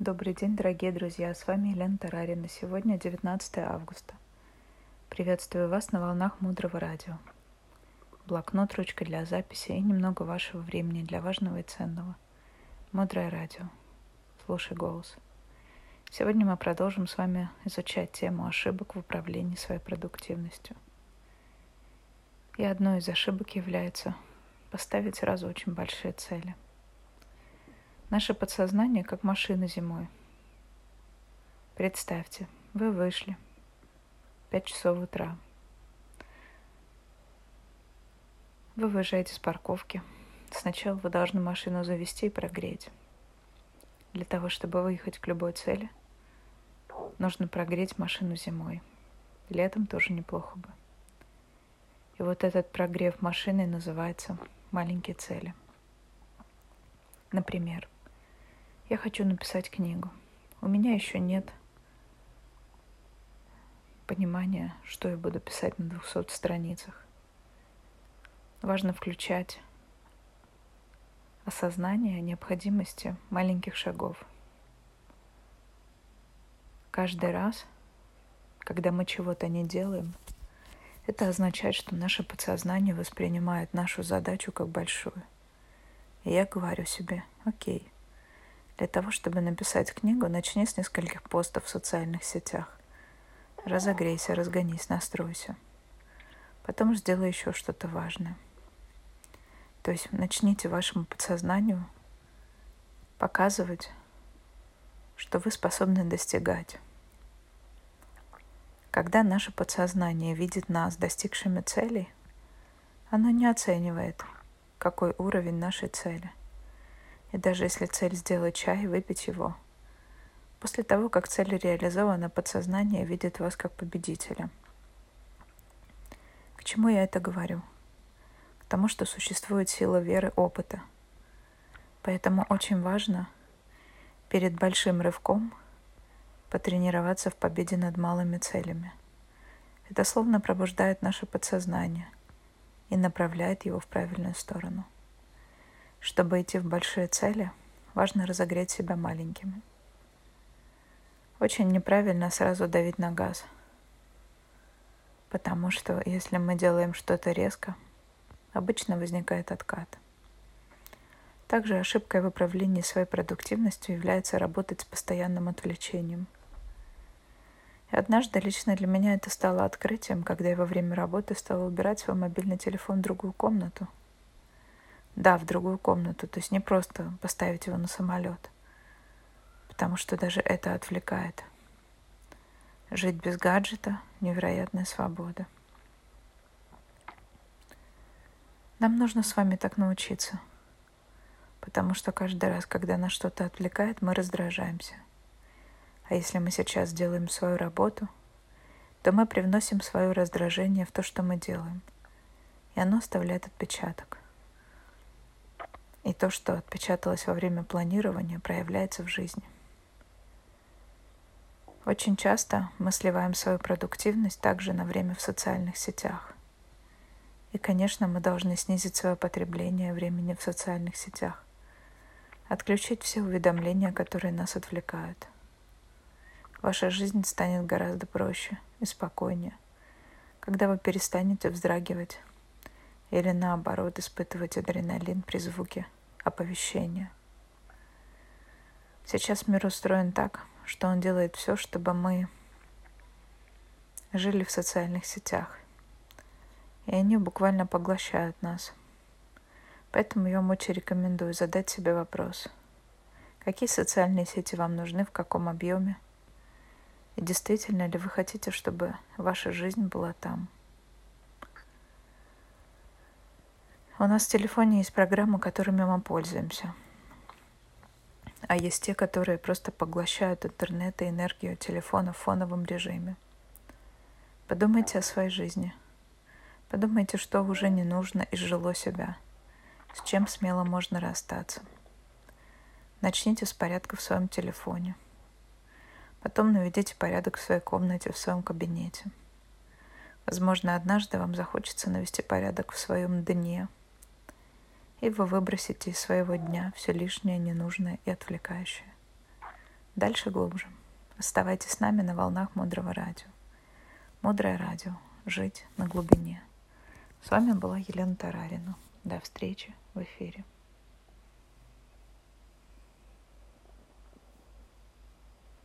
Добрый день, дорогие друзья! С вами Елена Тарарина. Сегодня 19 августа. Приветствую вас на волнах Мудрого Радио. Блокнот, ручка для записи и немного вашего времени для важного и ценного. Мудрое Радио. Слушай голос. Сегодня мы продолжим с вами изучать тему ошибок в управлении своей продуктивностью. И одной из ошибок является поставить сразу очень большие цели – Наше подсознание как машина зимой. Представьте, вы вышли. Пять часов утра. Вы выезжаете с парковки. Сначала вы должны машину завести и прогреть. Для того, чтобы выехать к любой цели, нужно прогреть машину зимой. Летом тоже неплохо бы. И вот этот прогрев машины называется маленькие цели. Например, я хочу написать книгу. У меня еще нет понимания, что я буду писать на 200 страницах. Важно включать осознание необходимости маленьких шагов. Каждый раз, когда мы чего-то не делаем, это означает, что наше подсознание воспринимает нашу задачу как большую. И я говорю себе, окей, для того, чтобы написать книгу, начни с нескольких постов в социальных сетях. Разогрейся, разгонись, настройся. Потом сделай еще что-то важное. То есть начните вашему подсознанию показывать, что вы способны достигать. Когда наше подсознание видит нас достигшими целей, оно не оценивает, какой уровень нашей цели. И даже если цель сделать чай, выпить его. После того, как цель реализована, подсознание видит вас как победителя. К чему я это говорю? К тому, что существует сила веры опыта. Поэтому очень важно перед большим рывком потренироваться в победе над малыми целями. Это словно пробуждает наше подсознание и направляет его в правильную сторону – чтобы идти в большие цели, важно разогреть себя маленькими. Очень неправильно сразу давить на газ, потому что если мы делаем что-то резко, обычно возникает откат. Также ошибкой в управлении своей продуктивностью является работать с постоянным отвлечением. И однажды лично для меня это стало открытием, когда я во время работы стала убирать свой мобильный телефон в другую комнату – да, в другую комнату. То есть не просто поставить его на самолет. Потому что даже это отвлекает. Жить без гаджета – невероятная свобода. Нам нужно с вами так научиться. Потому что каждый раз, когда нас что-то отвлекает, мы раздражаемся. А если мы сейчас делаем свою работу, то мы привносим свое раздражение в то, что мы делаем. И оно оставляет отпечаток – и то, что отпечаталось во время планирования, проявляется в жизни. Очень часто мы сливаем свою продуктивность также на время в социальных сетях. И, конечно, мы должны снизить свое потребление времени в социальных сетях, отключить все уведомления, которые нас отвлекают. Ваша жизнь станет гораздо проще и спокойнее, когда вы перестанете вздрагивать или наоборот испытывать адреналин при звуке – оповещения. Сейчас мир устроен так, что он делает все, чтобы мы жили в социальных сетях. И они буквально поглощают нас. Поэтому я вам очень рекомендую задать себе вопрос. Какие социальные сети вам нужны, в каком объеме? И действительно ли вы хотите, чтобы ваша жизнь была там? У нас в телефоне есть программы, которыми мы пользуемся. А есть те, которые просто поглощают интернет и энергию телефона в фоновом режиме. Подумайте о своей жизни. Подумайте, что уже не нужно изжило себя. С чем смело можно расстаться. Начните с порядка в своем телефоне. Потом наведите порядок в своей комнате, в своем кабинете. Возможно, однажды вам захочется навести порядок в своем дне – и вы выбросите из своего дня все лишнее, ненужное и отвлекающее. дальше глубже. Оставайтесь с нами на волнах Мудрого Радио. Мудрое Радио. Жить на глубине. С вами была Елена Тарарина. До встречи в эфире.